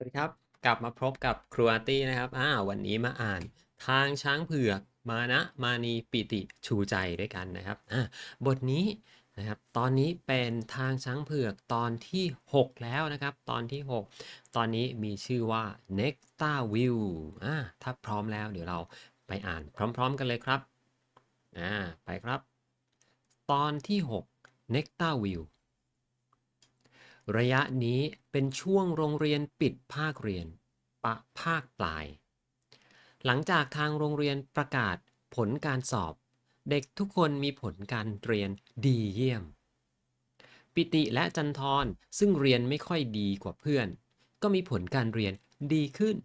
สวัสดีครับกลับมาพบกับครูอาร์ตี้นะครับอ่าวันนี้มาอ่านทางช้างเผือกมานะมานีปิติชูใจด้วยกันนะครับอ่าบทนี้นะครับตอนนี้เป็นทางช้างเผือกตอนที่ 6 แล้วนะครับ ตอนที่ 6 ตอนนี้มีชื่อว่า Nectar View อ่าถ้าพร้อมแล้วเดี๋ยวเราไปอ่านพร้อมๆกันเลยครับอ่าไปครับ ตอนที่ 6 Nectar View ระยะนี้เป็นช่วงโรงเรียนปิดภาคเรียน ปะภาคปลาย หลังจากทางโรงเรียนประกาศผลการสอบ เด็กทุกคนมีผลการเรียนดีเยี่ยม ปิติและจันทรซึ่งเรียนไม่ค่อยดีกว่าเพื่อน ก็มีผลการเรียนดีขึ้น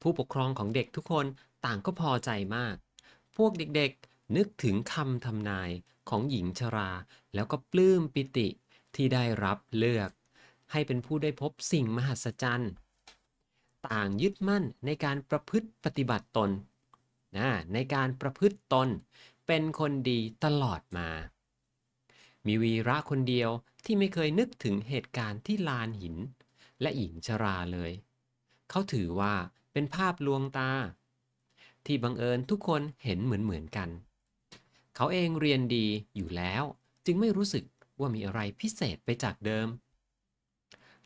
ผู้ปกครองของเด็กทุกคนต่างก็พอใจมาก พวกเด็กๆนึกถึงคำทำนายของหญิงชรา แล้วก็ปลื้มปิติ ที่ได้รับเลือก ให้เป็นผู้ได้พบสิ่งมหัศจรรย์ ต่างยึดมั่นในการประพฤติปฏิบัติตนนะในการประพฤติตนเป็นคนดีตลอดมา มีวีระคนเดียวที่ไม่เคยนึกถึงเหตุการณ์ที่ลานหิน และหญิงชราเลย เขาถือว่าเป็นภาพลวงตา ที่บังเอิญทุกคนเห็นเหมือนเหมือนกัน เขาเองเรียนดีอยู่แล้วจึงไม่รู้สึก ว่ามีอะไรพิเศษไปจากเดิม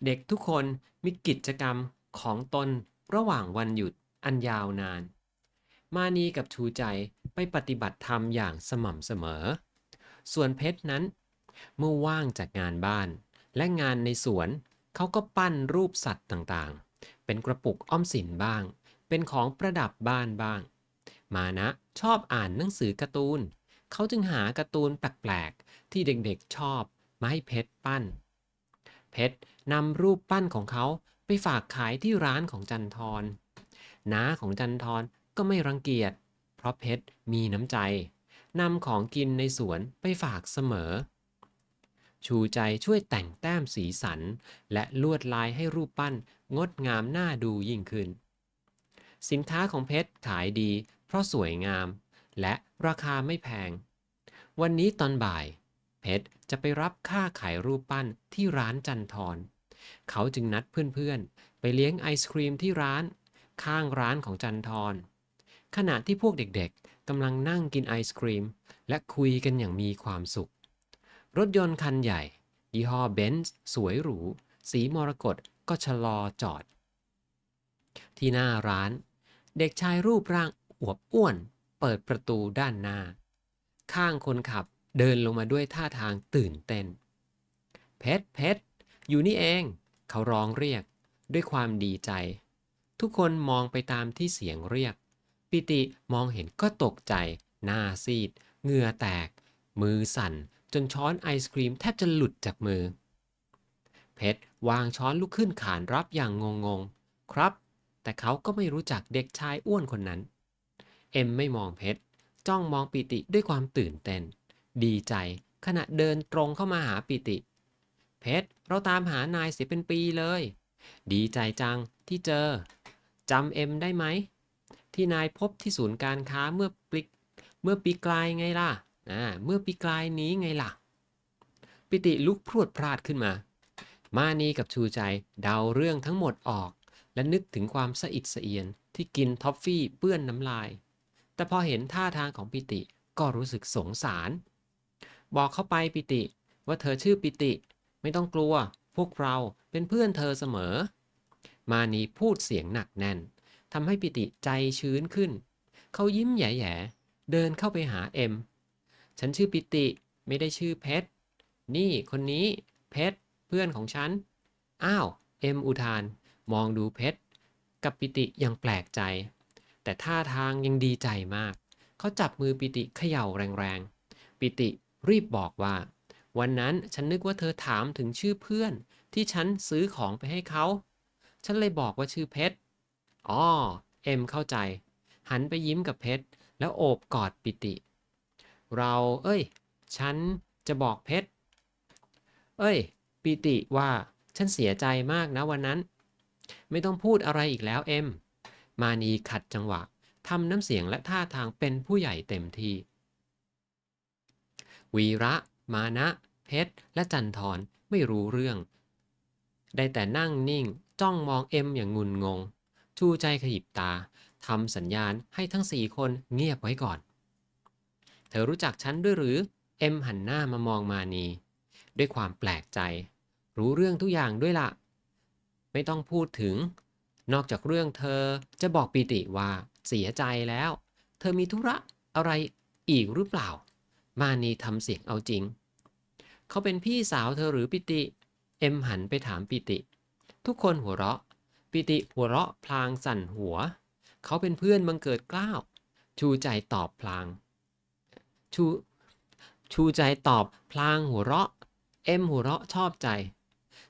เด็กทุกคนมีกิจกรรมของตนระหว่างวันหยุดอันยาวนาน มานีกับชูใจไปปฏิบัติธรรมอย่างสม่ำเสมอ ส่วนเพชรนั้น เมื่อว่างจากงานบ้าน และงานในสวนเขาก็ปั้นรูปสัตว์ต่างๆ เป็นกระปุกอ้อมสินบ้าง เป็นของประดับบ้านบ้าง มานะชอบอ่านหนังสือการ์ตูน เขาจึงหาการ์ตูนแปลก ที่เด็กๆชอบมาให้เพชรปั้น เพชรนำรูปปั้นของเขาไปฝากขายที่ร้านของจันทรน้าของจันทรก็ไม่รังเกียจ เพราะเพชรมีน้ำใจนำของกินในสวนไปฝากเสมอ ชูใจช่วยแต่งแต้มสีสัน และลวดลายให้รูปปั้นงดงามน่าดูยิ่งขึ้น สินค้าของเพชรขายดี เพราะสวยงาม และราคาไม่แพง วันนี้ตอนบ่าย เพชรจะไปรับค่าขายรูปปั้นที่ร้านจันทร เขาจึงนัดเพื่อนๆ ไปเลี้ยงไอศครีมที่ร้าน ข้างร้านของจันทร ขณะที่พวกเด็กๆกำลังนั่งกินไอศครีม และคุยกันอย่างมีความสุข รถยนต์คันใหญ่ ยี่ห้อเบนซ์สวยหรู สีมรกตก็ชะลอจอด ที่หน้าร้าน เด็กชายรูปร่างอวบอ้วน เปิดประตูด้านหน้า ข้างคนขับ เดินลงมาด้วยท่าทางตื่นเต้น เพชรเพชรอยู่นี่เอง เขาร้องเรียก ด้วยความดีใจ ทุกคนมองไปตามที่เสียงเรียก ปิติมองเห็นก็ตกใจ หน้าซีด เหงื่อแตก มือสั่น จนช้อนไอศครีมแทบจะหลุดจากมือ เพชรวางช้อนลุกขึ้นขานรับอย่างงงๆครับ แต่เขาก็ไม่รู้จักเด็กชายอ้วนคนนั้น เอ็มไม่มองเพชรจ้องมองปิติด้วยความตื่นเต้น ดีใจ ขณะเดินตรงเข้ามาหาปิติ เพชรเราตามหานายเสียเป็นปีเลย ดีใจจังที่เจอจำเอ็มได้ไหม ที่นายพบที่ศูนย์การค้าเมื่อปีเมื่อปีกลายไงล่ะอ่าเมื่อปีกลายนี้ไงล่ะ ปิติลุกพรวดพราดขึ้นมา มานีกับชูใจเดาเรื่องทั้งหมดออก และนึกถึงความสะอิดสะเอียนที่กินท็อฟฟี่เปื้อนน้ำลาย แต่พอเห็นท่าทางของปิติก็รู้สึกสงสาร บอกเขาไปปิติ ว่าเธอชื่อปิติ ไม่ต้องกลัว พวกเราเป็นเพื่อนเธอเสมอ มานีพูดเสียงหนักแน่นทำให้ปิติใจชื้นขึ้น เขายิ้มแย่ๆเดินเข้าไปหาเอ็ม ฉันชื่อปิติไม่ได้ชื่อเพชร นี่คนนี้เพชรเพื่อนของฉัน อ้าว เอ็มอุทาน มองดูเพชรกับปิติย่างแปลกใจ แต่ท่าทางยังดีใจมาก เขาจับมือปิติเขย่าแรงๆ ปิติ รีบบอกว่า วันนั้นฉันนึกว่าเธอถามถึงชื่อเพื่อน ที่ฉันซื้อของไปให้เขา ฉันเลยบอกว่าชื่อเพชรอ๋อเอ็มเข้าใจ หันไปยิ้มกับเพชรแล้วโอบกอดปิติ เราเอ้ย ฉันจะบอกเพชรเอ้ย ปิติว่าฉันเสียใจมากนะวันนั้น ไม่ต้องพูดอะไรอีกแล้วเอ็ม มานีขัดจังหวะทำน้ำเสียงและท่าทางเป็นผู้ใหญ่เต็มที่ วีระ มานะ เพชร และจันทรไม่รู้เรื่อง ได้แต่นั่งนิ่ง จ้องมองเอ็มอย่างงุนงง ชูใจขยิบตาทำสัญญาณให้ทั้งสี่คนเงียบไว้ก่อน เธอรู้จักฉันด้วยหรือ เอ็มหันหน้ามามองมานีด้วยความแปลกใจ รู้เรื่องทุกอย่างด้วยละไม่ต้องพูดถึง นอกจากเรื่องเธอจะบอกปิติว่าเสียใจแล้ว เธอมีธุระอะไรอีกหรือเปล่า มานีทำเสียงเอาจริง เขาเป็นพี่สาวเธอหรือปิติ เอ็มหันไปถามปิติ ทุกคนหัวเราะ ปิติหัวเราะพลางสั่นหัว เขาเป็นเพื่อนบังเกิดกล้าว ชูใจตอบพลาง ชูชูใจตอบพลางหัวเราะ เอ็มหัวเราะชอบใจ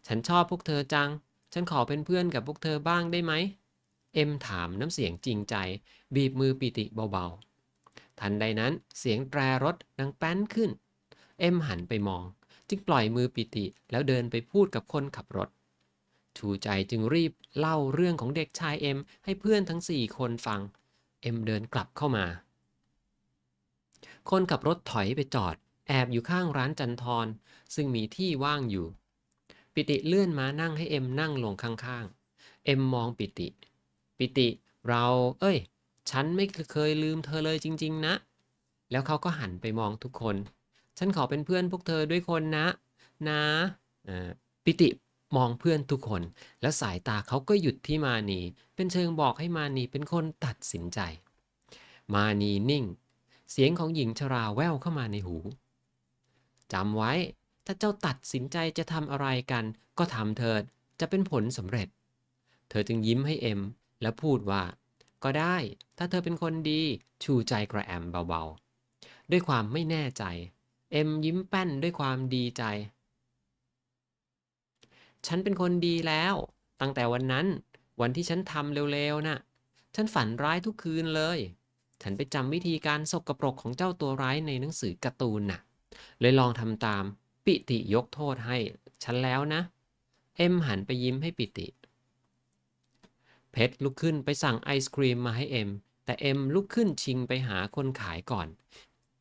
ฉันชอบพวกเธอจัง ฉันขอเป็นเพื่อนกับพวกเธอบ้างได้ไหม เอ็มถามน้ำเสียงจริงใจ บีบมือปิติเบาๆ ทันใดนั้นเสียงแตรรถดังแปร๊นขึ้น เอ็มหันไปมอง จึงปล่อยมือปิติแล้วเดินไปพูดกับคนขับรถชูใจจึงรีบเล่าเรื่องของเด็กชายเอ็มให้เพื่อนทั้งสี่คนฟัง เอ็มเดินกลับเข้ามา คนขับรถถอยไปจอด แอบอยู่ข้างร้านจันทร ซึ่งมีที่ว่างอยู่ ปิติเลื่อนมานั่งให้เอ็มนั่งลงข้างๆ เอ็มมองปิติ ปิติเรา เอ้ย ฉันไม่เคยลืมเธอเลยจริง ๆ นะ แล้วเขาก็หันไปมองทุกคน ฉันขอเป็นเพื่อนพวกเธอด้วยคนนะ นะอ่าปิติมองเพื่อนทุกคน แล้วสายตาเขาก็หยุดที่มานี เป็นเชิงบอกให้มานีเป็นคนตัดสินใจ มานีนิ่ง เสียงของหญิงชราแววเข้ามาในหูจำไว้ ถ้าเจ้าตัดสินใจจะทำอะไรกัน ก็ทำเถิด จะเป็นผลสำเร็จ เธอจึงยิ้มให้เอ็ม แล้วพูดว่า ก็ได้ ถ้าเธอเป็นคนดี ชูใจกระแอมเบาๆ ด้วยความไม่แน่ใจ เอ็มยิ้มแป้นด้วยความดีใจ ฉันเป็นคนดีแล้ว ตั้งแต่วันนั้น วันที่ฉันทำเร็วๆน่ะ ฉันฝันร้ายทุกคืนเลย ฉันไปจำวิธีการสกปรกของเจ้าตัวร้ายในหนังสือการ์ตูนน่ะ เลยลองทำตาม ปิติยกโทษให้ ฉันแล้วนะ เอ็มหันไปยิ้มให้ปิติ เพชรลุกขึ้นไปสั่งไอศครีมมาให้เอ็ม แต่เอ็มลุกขึ้นชิงไปหาคนขายก่อน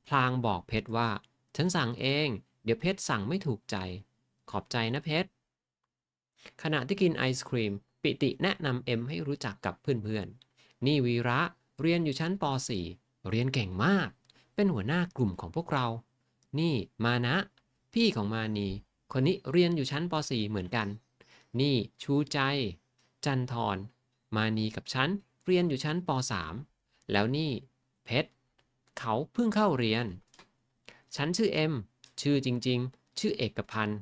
พลางบอกเพชรว่า ฉันสั่งเอง เดี๋ยวเพชรสั่งไม่ถูกใจ ขอบใจนะเพชร ขณะที่กินไอศครีม ปิติแนะนำเอ็มให้รู้จักกับเพื่อนๆ นี่วีระเรียนอยู่ชั้นป .4 เรียนเก่งมาก เป็นหัวหน้ากลุ่มของพวกเรา นี่มานะ พี่ของมานี คนนี้เรียนอยู่ชั้นป .4 เหมือนกัน นี่ชูใจ จันทร มานีกับฉันเรียนอยู่ชั้นป .3 แล้วนี่เพชรเขาเพิ่งเข้าเรียน ฉันชื่อเอ็มชื่อจริง ๆ ชื่อเอกพันธ์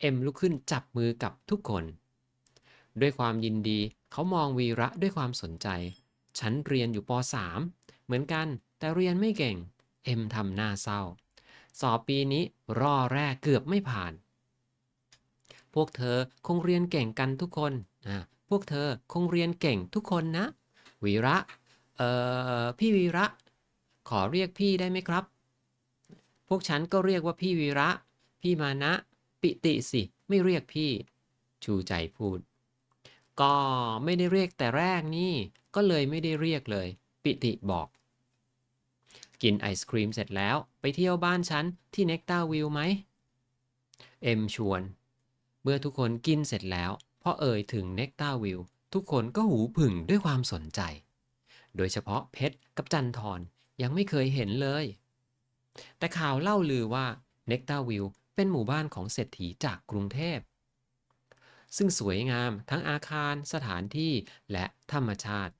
เอ็มลุกขึ้นจับมือกับทุกคน ด้วยความยินดีเขามองวีระด้วยความสนใจ ฉันเรียนอยู่ป .3 เหมือนกันแต่เรียนไม่เก่ง เอ็มทำหน้าเศร้า สอบปีนี้รอแรกเกือบไม่ผ่าน พวกเธอคงเรียนเก่งกันทุกคน พวกเธอคงเรียนเก่งทุกคนนะ วีระ เอ่อ พี่วีระ ขอเรียกพี่ได้ไหมครับ พวกฉันก็เรียกว่าพี่วีระ พี่มานะ ปิติสิ ไม่เรียกพี่ ชูใจพูด ก็ไม่ได้เรียกแต่แรกนี่ ก็เลยไม่ได้เรียกเลย ปิติบอก กินไอศครีมเสร็จแล้วไปเที่ยวบ้านฉันที่เน็กตาวิวไหม เอ็มชวน เมื่อทุกคนกินเสร็จแล้ว พอเอ่ยถึงเน็กตาวิวทุกคนก็หูผึ่งด้วยความสนใจ โดยเฉพาะเพชรกับจันทรยังไม่เคยเห็นเลย แต่ข่าวเล่าลือว่าเน็กตาวิวเป็นหมู่บ้านของเศรษฐีจากกรุงเทพ ซึ่งสวยงามทั้งอาคารสถานที่และธรรมชาติ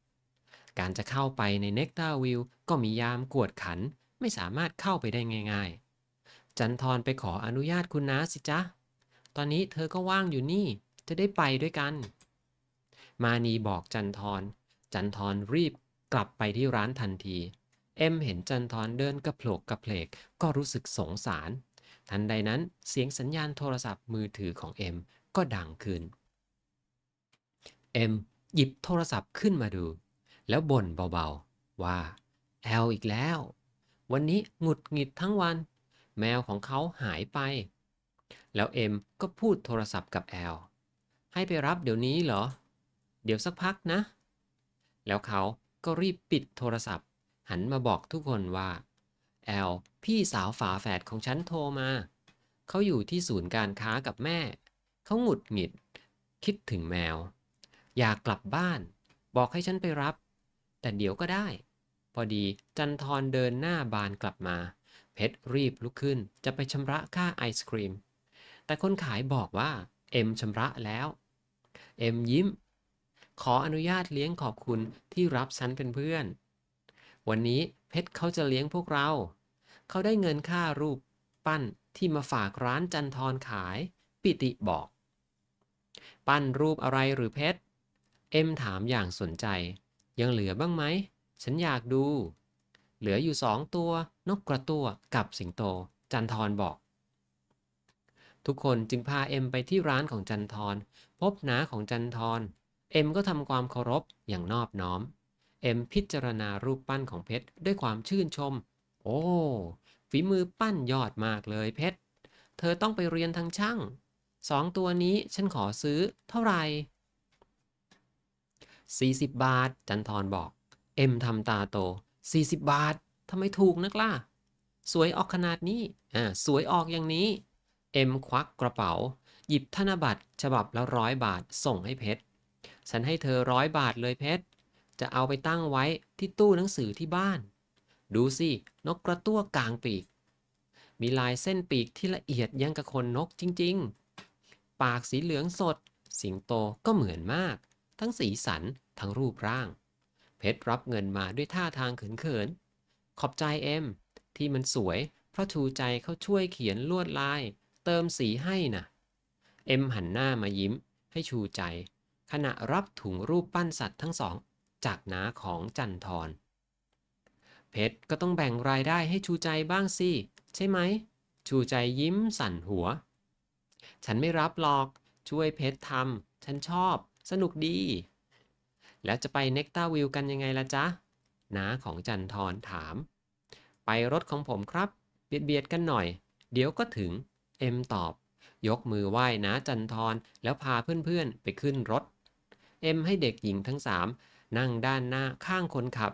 การจะเข้าไปในเน็กตาวิวก็มียามกวดขันไม่สามารถเข้าไปได้ง่าย ๆ จันทรไปขออนุญาตคุณน้าสิจ๊ะ ตอนนี้เธอก็ว่างอยู่นี่ จะได้ไปด้วยกัน มานีบอกจันทร จันทรรีบกลับไปที่ร้านทันที เอ็มเห็นจันทรเดินกระโผลกกระเพลกก็รู้สึกสงสาร ทันใดนั้นเสียงสัญญาณโทรศัพท์มือถือของเอ็มก็ดังขึ้น เอ็มหยิบโทรศัพท์ขึ้นมาดู แล้วบ่นเบาๆ ว่าแอลอีกแล้ว วันนี้หงุดหงิดทั้งวัน แมวของเขาหายไป แล้วเอ็มก็พูดโทรศัพท์กับแอล ให้ไปรับเดี๋ยวนี้เหรอ เดี๋ยวสักพักนะ แล้วเขาก็รีบปิดโทรศัพท์ หันมาบอกทุกคนว่า แอล พี่สาวฝาแฝดของฉันโทรมา เขาอยู่ที่ศูนย์การค้ากับแม่ เขาหงุดหงิด คิดถึงแมว อยากกลับบ้าน บอกให้ฉันไปรับ แต่เดี๋ยวก็ได้ พอดีจันทรเดินหน้าบานกลับมา เพชรรีบลุกขึ้นจะไปชำระค่าไอศครีม แต่คนขายบอกว่าเอ็มชำระแล้ว เอ็มยิ้ม ขออนุญาตเลี้ยงขอบคุณที่รับฉันเป็นเพื่อน วันนี้เพชรเขาจะเลี้ยงพวกเรา เขาได้เงินค่ารูปปั้นที่มาฝากร้านจันทรขาย ปิติบอก ปั้นรูปอะไรหรือเพชร เอ็มถามอย่างสนใจ ยังเหลือบ้างไหม ฉันอยากดู เหลืออยู่สองตัวนกกระตั้วกับสิงโต จันทรบอก ทุกคนจึงพาเอ็มไปที่ร้านของจันทรพบน้าของจันทรเอ็มก็ทำความเคารพอย่างนอบน้อม เอ็มพิจารณารูปปั้นของเพชรด้วยความชื่นชม โอ้ฝีมือปั้นยอดมากเลยเพชร เธอต้องไปเรียนทางช่าง สองตัวนี้ฉันขอซื้อเท่าไหร่ 40 บาท จันทรบอก เอ็มทำตาโต 40 บาททำไมถูกนักล่ะ สวยออกขนาดนี้ อ่า สวยออกอย่างนี้ เอ็มควักกระเป๋า หยิบธนบัตรฉบับละร้อยบาทส่งให้เพชร ฉันให้เธอร้อยบาทเลยเพชร จะเอาไปตั้งไว้ที่ตู้หนังสือที่บ้าน ดูสิ นกกระตั้วกลางปีก มีลายเส้นปีกที่ละเอียดยังกับคนนกจริง ๆ ปากสีเหลืองสด สิงโตก็เหมือนมาก ทั้งสีสัน ทั้งรูปร่าง เพชรรับเงินมาด้วยท่าทางเขินๆ ขอบใจเอ็มที่มันสวย เพราะชูใจเขาช่วยเขียนลวดลาย เติมสีให้น่ะเอ็มหันหน้ามายิ้มให้ชูใจ ขณะรับถุงรูปปั้นสัตว์ทั้งสอง จากน้าของจันทรเพชรก็ต้องแบ่งรายได้ให้ชูใจบ้างสิ ใช่ไหม ชูใจยิ้มสั่นหัว ฉันไม่รับหรอก ช่วยเพชรทำฉันชอบ สนุกดี แล้วจะไปเน็กตาวิวกันยังไงล่ะจ๊ะน้าของจันทรถาม ไปรถของผมครับ เบียดเบียดกันหน่อย เดี๋ยวก็ถึง เอ็มตอบ ยกมือไหว้นะจันทรแล้วพาเพื่อนๆไปขึ้นรถ เอ็มให้เด็กหญิงทั้งสามนั่งด้านหน้าข้างคนขับ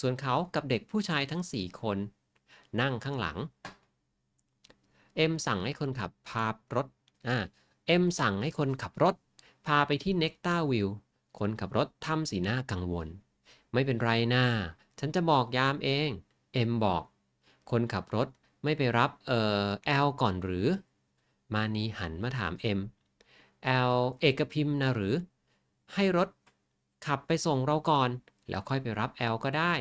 ส่วนเขากับเด็กผู้ชายทั้งสี่คน นั่งข้างหลัง เอ็มสั่งให้คนขับพารถอ่าเอ็มสั่งให้คนขับรถ พาไปที่เนคต้าวิลล์คนขับรถทำสีหน้ากังวล ไม่เป็นไรนะฉันจะบอกยามเอง เอ็มบอก คนขับรถ ไม่ไปรับเอ่อแอลก่อนหรือ มานีหันมาถามเอ็มแอลเอกพิมพ์นะหรือ ให้รถขับไปส่งเราก่อน แล้วค่อยไปรับแอลก็ได้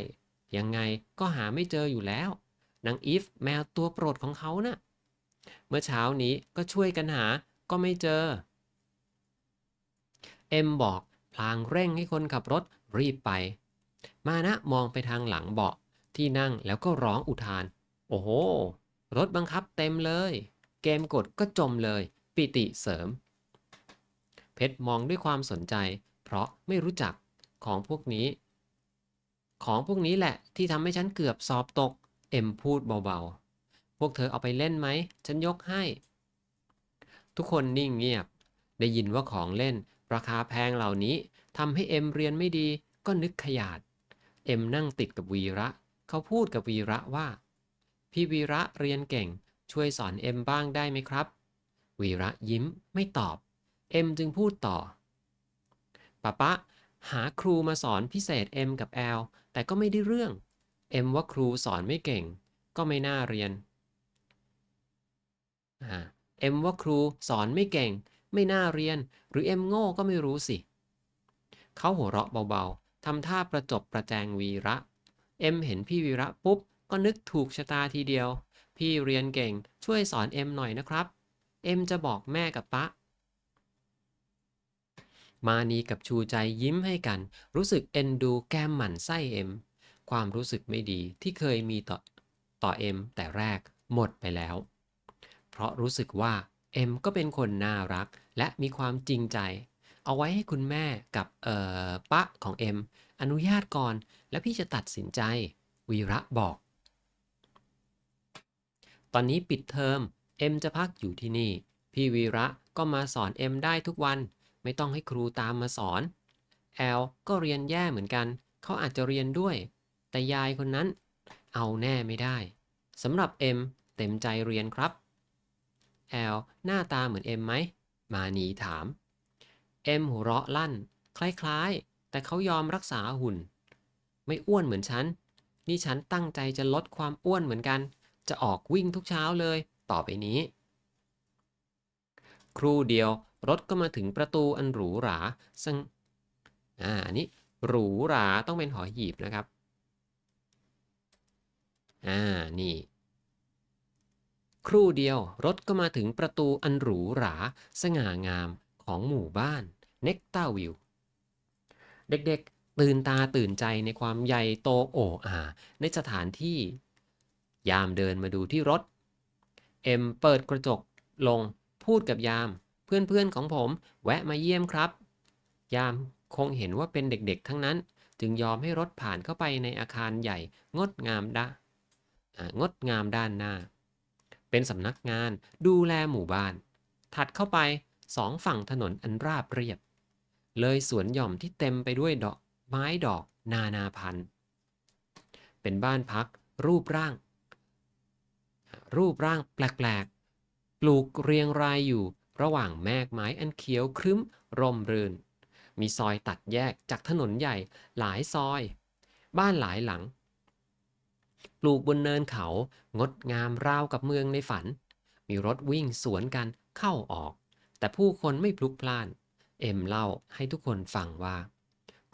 ยังไงก็หาไม่เจออยู่แล้วนางอีฟแมวตัวโปรดของเขาน่ะเมื่อเช้านี้ก็ช่วยกันหาก็ไม่เจอ เอ็มบอกพลางเร่งให้คนขับรถรีบไป มานะมองไปทางหลังเบาะที่นั่งแล้วก็ร้องอุทาน โอ้โห รถบังคับเต็มเลย เกมกดก็จมเลย ปิติเสริม เพชรมองด้วยความสนใจ เพราะไม่รู้จักของพวกนี้ ของพวกนี้แหละที่ทำให้ฉันเกือบสอบตก เอ็มพูดเบาๆ พวกเธอเอาไปเล่นไหม ฉันยกให้ ทุกคนนิ่งเงียบ ได้ยินว่าของเล่น ราคาแพงเหล่านี้ทำให้เอ็มเรียนไม่ดีก็นึกขยาด เอ็มนั่งติดกับวีระ เขาพูดกับวีระว่า พี่วีระเรียนเก่ง ช่วยสอนเอ็มบ้างได้ไหมครับ วีระยิ้มไม่ตอบ เอ็มจึงพูดต่อป้าป๊าหาครูมาสอนพิเศษเอ็มกับแอลแต่ก็ไม่ได้เรื่อง เอ็มว่าครูสอนไม่เก่ง ก็ไม่น่าเรียนเอ็มว่าครูสอนไม่เก่ง ไม่น่าเรียน หรือเอ็มโง่ก็ไม่รู้สิ เขาหัวเราะเบาๆทำท่าประจบประแจงวีระ เอ็มเห็นพี่วีระปุ๊บ ก็นึกถูกชะตาทีเดียว พี่เรียนเก่งช่วยสอนเอ็มหน่อยนะครับ เอ็มจะบอกแม่กับป๊ามานีกับชูใจยิ้มให้กัน รู้สึกเอ็นดูแกมหมั่นไส้เอ็ม ความรู้สึกไม่ดีที่เคยมีต่อต่อเอ็มแต่แรกหมดไปแล้ว เพราะรู้สึกว่าเอ็มก็เป็นคนน่ารักและมีความจริงใจ เอาไว้ให้คุณแม่กับเอ่อป๊าของเอ็มอนุญาตก่อน แล้วพี่จะตัดสินใจ วีระบอก ตอนนี้ปิดเทอมเอ็มจะพักอยู่ที่นี่ พี่วีระก็มาสอนเอ็มได้ทุกวัน ไม่ต้องให้ครูตามมาสอน แอลก็เรียนแย่เหมือนกัน เขาอาจจะเรียนด้วย แต่ยายคนนั้น เอาแน่ไม่ได้สำหรับเอ็มเต็มใจเรียนครับ แอลหน้าตาเหมือนเอ็มไหม มานีถาม เอ็มหัวเราะลั่น คล้ายๆ แต่เขายอมรักษาหุ่น ไม่อ้วนเหมือนฉัน นี่ฉันตั้งใจจะลดความอ้วนเหมือนกัน จะออกวิ่งทุกเช้าเลย ต่อไปนี้ ครู่เดียวรถก็มาถึงประตูอันหรูหราซึ่งอ่าอันนี้หรูหราต้องเป็นหอหีบนะครับ อ่า นี่ ครู่เดียวรถก็มาถึงประตูอันหรูหรา สง่างามของหมู่บ้านเน็กตาวิว เด็กๆ ตื่นตาตื่นใจในความใหญ่โตโอ้อาในสถานที่ ยามเดินมาดูที่รถ เอ็มเปิดกระจกลงพูดกับยาม เพื่อนๆของผมแวะมาเยี่ยมครับ ยามคงเห็นว่าเป็นเด็กๆ ทั้งนั้น จึงยอมให้รถผ่านเข้าไปในอาคารใหญ่งดงามดะงดงามด้านหน้า เป็นสำนักงานดูแลหมู่บ้าน ถัดเข้าไปสองฝั่งถนนอันราบเรียบ เลยสวนหย่อมที่เต็มไปด้วยดอกไม้ดอกนานาพันธุ์ เป็นบ้านพักรูปร่าง รูปร่างแปลกๆ ปลูกเรียงรายอยู่ ระหว่างแมกไม้อันเขียวครึ้มร่มรื่น มีซอยตัดแยกจากถนนใหญ่หลายซอย บ้านหลายหลัง ปลูกบนเนินเขางดงามราวกับเมืองในฝัน มีรถวิ่งสวนกันเข้าออก แต่ผู้คนไม่พลุกพล่าน เอ็มเล่าให้ทุกคนฟังว่า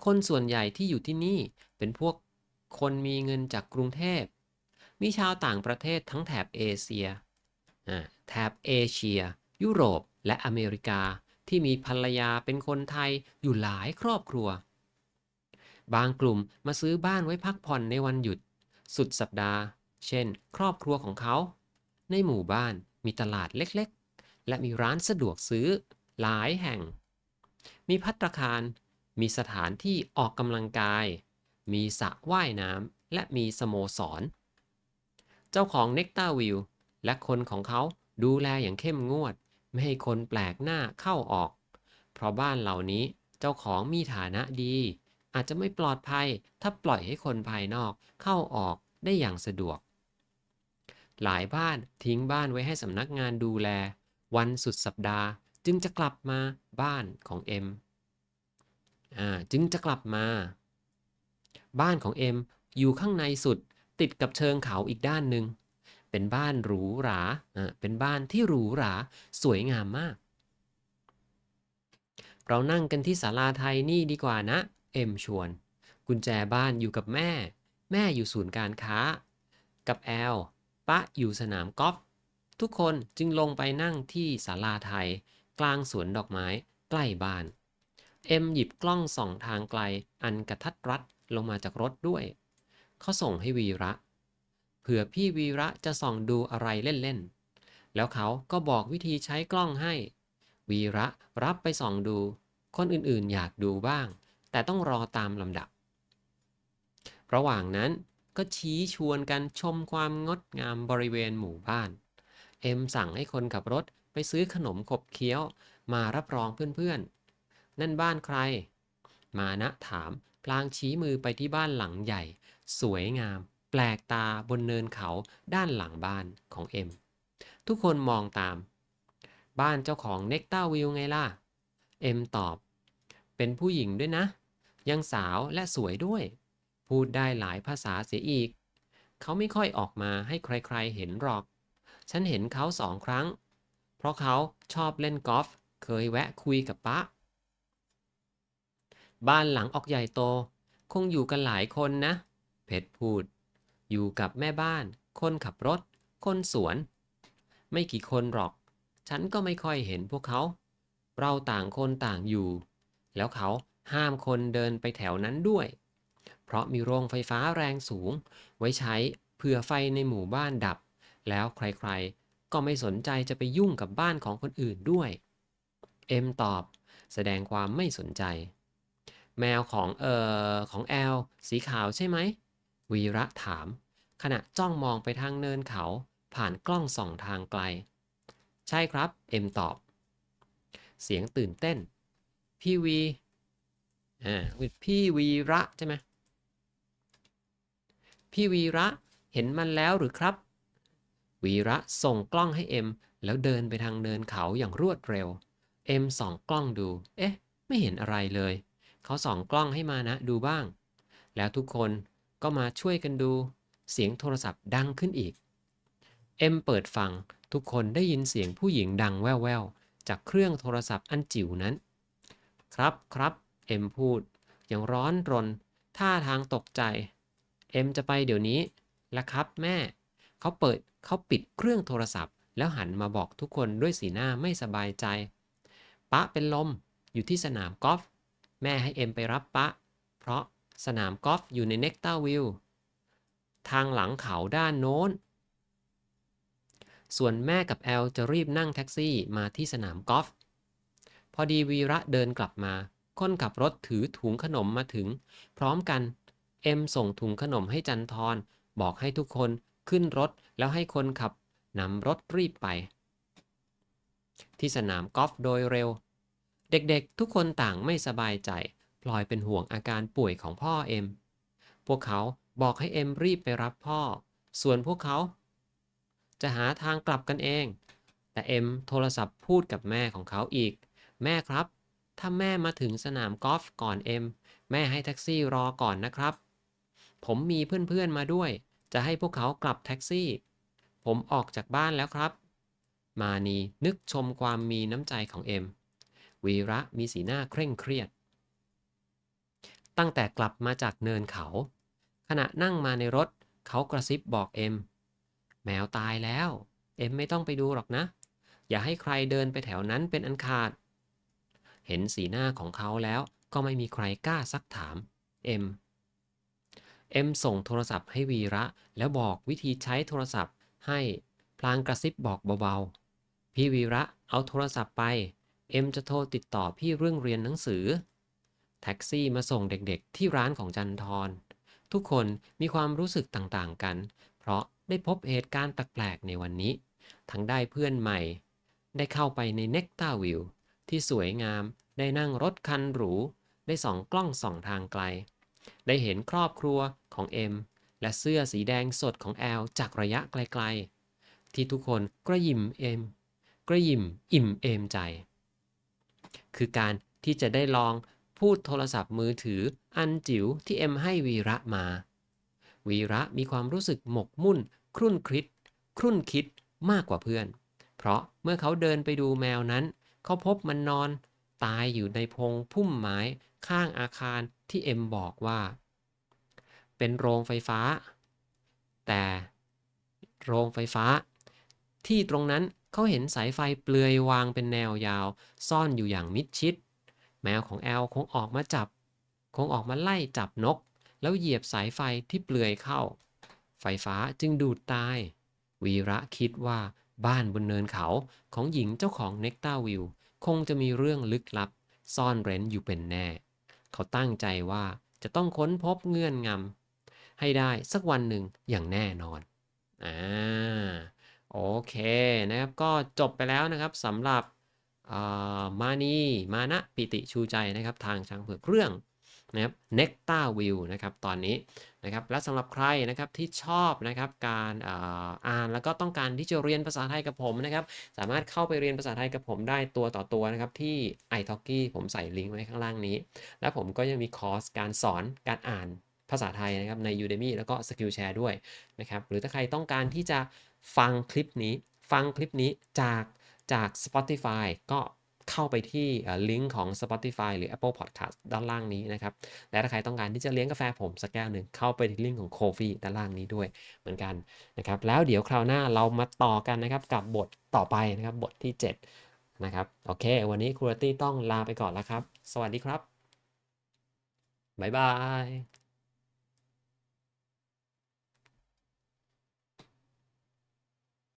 คนส่วนใหญ่ที่อยู่ที่นี่เป็นพวกคนมีเงินจากกรุงเทพ มีชาวต่างประเทศทั้งแถบเอเชียแถบเอเชีย ยุโรปและอเมริกาที่มีภรรยาเป็นคนไทยอยู่หลายครอบครัว บางกลุ่มมาซื้อบ้านไว้พักผ่อนในวันหยุด สุดสัปดาห์ เช่น ครอบครัวของเขา ในหมู่บ้านมีตลาดเล็กๆ และมีร้านสะดวกซื้อ หลายแห่ง มีพัตตาคาร มีสถานที่ออกกำลังกาย มีสระว่ายน้ำและมีสโมสร เจ้าของเน็กตาวิวและคนของเขาดูแลอย่างเข้มงวด ไม่ให้คนแปลกหน้าเข้าออก เพราะบ้านเหล่านี้เจ้าของมีฐานะดี อาจจะไม่ปลอดภัยถ้าปล่อยให้คนภายนอกเข้าออกได้อย่างสะดวก หลายบ้านทิ้งบ้านไว้ให้สำนักงานดูแล วันสุดสัปดาห์ จึงจะกลับมาบ้านของเอ็มอจึงจะกลับมา บ้านของเอ็มอยู่ข้างในสุด ติดกับเชิงเขาอีกด้านหนึ่ง เป็นบ้านหรูหราเป็นบ้านที่หรูหราสวยงามมาก เรานั่งกันที่ศาลาไทยนี่ดีกว่านะ เอ็มชวน กุญแจบ้านอยู่กับแม่ แม่อยู่ศูนย์การค้า กับแอลปะอยู่สนามกอล์ฟทุกคนจึงลงไปนั่งที่ศาลาไทย กลางสวนดอกไม้ใกล้บ้าน เอ็มหยิบกล้องส่องทางไกล อันกระทัดรัดลงมาจากรถด้วย เขาส่งให้วีระ เผื่อพี่วีระจะส่องดูอะไรเล่นๆ แล้วเขาก็บอกวิธีใช้กล้องให้ วีระรับไปส่องดู คนอื่นๆอยากดูบ้าง แต่ต้องรอตามลำดับ ระหว่างนั้นก็ชี้ชวนกันชมความงดงามบริเวณหมู่บ้าน เอ็มสั่งให้คนขับรถไปซื้อขนมขบเคี้ยว มารับรองเพื่อนๆ นั่นบ้านใคร มานะถามพลางชี้มือไปที่บ้านหลังใหญ่ สวยงาม แปลกตาบนเนินเขาด้านหลังบ้านของเอ็ม ทุกคนมองตาม บ้านเจ้าของเน็กต้าวิวไงล่ะ เอ็มตอบ เป็นผู้หญิงด้วยนะ ยังสาวและสวยด้วย พูดได้หลายภาษาเสียอีก เขาไม่ค่อยออกมาให้ใครๆเห็นหรอก ฉันเห็นเขาสองครั้ง เพราะเขาชอบเล่นกอล์ฟเคยแวะคุยกับป๊าบ้านหลังออกใหญ่โต คงอยู่กันหลายคนนะ เพชรพูด อยู่กับแม่บ้าน คนขับรถ คนสวน ไม่กี่คนหรอก ฉันก็ไม่ค่อยเห็นพวกเขา เราต่างคนต่างอยู่ แล้วเขาห้ามคนเดินไปแถวนั้นด้วย เพราะมีโรงไฟฟ้าแรงสูง ไว้ใช้เผื่อไฟในหมู่บ้านดับ แล้วใครๆ ก็ไม่สนใจจะไปยุ่งกับบ้านของคนอื่นด้วย เอ็มตอบ แสดงความไม่สนใจ แมวของเอ่อของแอลสีขาวใช่ไหม วีระถาม ขณะจ้องมองไปทางเนินเขา ผ่านกล้องส่องทางไกล ใช่ครับ เอ็มตอบ เสียงตื่นเต้น พี่วีอ่าพี่วีระใช่ไหมพี่วีระเห็นมันแล้วหรือครับ วีระส่งกล้องให้เอ็ม แล้วเดินไปทางเนินเขาอย่างรวดเร็ว เอ็มส่องกล้องดู เอ๊ะ ไม่เห็นอะไรเลย เขาส่องกล้องให้มานะดูบ้าง แล้วทุกคน ก็มาช่วยกันดู เสียงโทรศัพท์ดังขึ้นอีก เอ็มเปิดฟังทุกคนได้ยินเสียงผู้หญิงดังแว่วๆ จากเครื่องโทรศัพท์อันจิ๋วนั้น ครับครับเอ็มพูด อย่างร้อนรน ท่าทางตกใจ เอ็มจะไปเดี๋ยวนี้ละครับแม่ เขาเปิดเขาปิดเครื่องโทรศัพท์ แล้วหันมาบอกทุกคนด้วยสีหน้าไม่สบายใจป๊าเป็นลมอยู่ที่สนามกอล์ฟแม่ให้เอ็มไปรับป๊าเพราะ สนามกอล์ฟอยู่ในเน็กตาวิวทางหลังเขาด้านโน้น ส่วนแม่กับแอลจะรีบนั่งแท็กซี่มาที่สนามกอล์ฟ พอดีวีระเดินกลับมา คนขับรถถือถุงขนมมาถึง พร้อมกัน เอ็มส่งถุงขนมให้จันทรบอกให้ทุกคนขึ้นรถแล้วให้คนขับนำรถรีบไป ที่สนามกอล์ฟโดยเร็ว เด็กๆทุกคนต่างไม่สบายใจ พลอยเป็นห่วงอาการป่วยของพ่อเอ็ม พวกเขาบอกให้เอ็มรีบไปรับพ่อ ส่วนพวกเขา จะหาทางกลับกันเอง แต่เอ็มโทรศัพท์พูดกับแม่ของเขาอีก แม่ครับ ถ้าแม่มาถึงสนามกอล์ฟก่อนเอ็ม แม่ให้แท็กซี่รอก่อนนะครับ ผมมีเพื่อนๆมาด้วย จะให้พวกเขากลับแท็กซี่ ผมออกจากบ้านแล้วครับ มานีนึกชมความมีน้ำใจของเอ็มวีระมีสีหน้าเคร่งเครียด ตั้งแต่กลับมาจากเนินเขา ขณะนั่งมาในรถ เขากระซิบบอกเอ็ม แมวตายแล้ว เอ็มไม่ต้องไปดูหรอกนะ อย่าให้ใครเดินไปแถวนั้นเป็นอันขาด เห็นสีหน้าของเขาแล้วก็ไม่มีใครกล้าซักถาม เอ็ม เอ็มส่งโทรศัพท์ให้วีระ แล้วบอกวิธีใช้โทรศัพท์ ให้พลางกระซิบบอกเบาๆ พี่วีระเอาโทรศัพท์ไป เอ็มจะโทรติดต่อพี่เรื่องเรียนหนังสือ แท็กซี่มาส่งเด็กๆ ที่ร้านของจันทร ทุกคนมีความรู้สึกต่างๆกัน เพราะได้พบเหตุการณ์แปลกๆในวันนี้ ทั้งได้เพื่อนใหม่ ได้เข้าไปในเน็กตาวิวที่สวยงาม ได้นั่งรถคันหรู ได้ส่องกล้องส่องทางไกล ได้เห็นครอบครัวของเอ็มและเสื้อสีแดงสดของแอลจากระยะไกลๆ ที่ทุกคนกระหยิ่มเอมกระหยิ่มอิ่มเอมใจ คือการที่จะได้ลอง พูดโทรศัพท์มือถืออันจิ๋วที่เอ็มให้วีระมา วีระมีความรู้สึกหมกมุ่น ครุ่นคิด ครุ่นคิดมากกว่าเพื่อน เพราะเมื่อเขาเดินไปดูแมวนั้น เขาพบมันนอน ตายอยู่ในพงพุ่มไม้ข้างอาคารที่เอ็มบอกว่า เป็นโรงไฟฟ้า แต่โรงไฟฟ้า ที่ตรงนั้นเขาเห็นสายไฟเปลือยวางเป็นแนวยาว ซ่อนอยู่อย่างมิดชิด แมวของแอลคงออกมาจับ คงออกมาไล่จับนก แล้วเหยียบสายไฟที่เปลือยเข้า ไฟฟ้าจึงดูดตาย วีระคิดว่าบ้านบนเนินเขาของหญิงเจ้าของเน็กตาวิวคงจะมีเรื่องลึกลับ ซ่อนเร้นอยู่เป็นแน่ เขาตั้งใจว่าจะต้องค้นพบเงื่อนงำให้ได้สักวันหนึ่งอย่างแน่นอนอ่าโอเคนะครับ ก็จบไปแล้วนะครับสำหรับ มานีมานะปิติชูใจนะครับทางช้างเผือกเรื่องนะครับ Nectar View นะครับตอนนี้นะครับและสำหรับใครนะครับที่ชอบนะครับการอ,อ่านแล้วก็ต้องการที่จะเรียนภาษาไทยกับผมนะครับสามารถเข้าไปเรียนภาษาไทยกับผมได้ตัวต่อตัวนะครับที่ iTalki ผมใส่ลิงก์ไว้ข้างล่างนี้ และผมก็ยังมีคอร์สการสอนการอ่านภาษาไทยนะครับใน Udemy แล้วก็ Skillshare ด้วยนะครับหรือถ้าใครต้องการที่จะฟังคลิปนี้ ฟังคลิปนี้จาก จาก Spotify ก็เข้าไปที่ลิงก์ของ Spotify หรือ Apple Podcast ด้านล่างนี้นะครับ และถ้าใครต้องการที่จะเลี้ยงกาแฟผมสักแก้วหนึ่งเข้าไปที่ลิงก์ของ c o f ี e ด้านล่างนี้ด้วยเหมือนกันนะครับ แล้วเดี๋ยวคราวหน้าเรามาต่อกันนะครับกับบทต่อไปนะครับบทที่ 7 นะครับ โอเค วันนี้ครูตี้ต้องลาไปก่อนแล้วครับ สวัสดีครับ บ๊ายบาย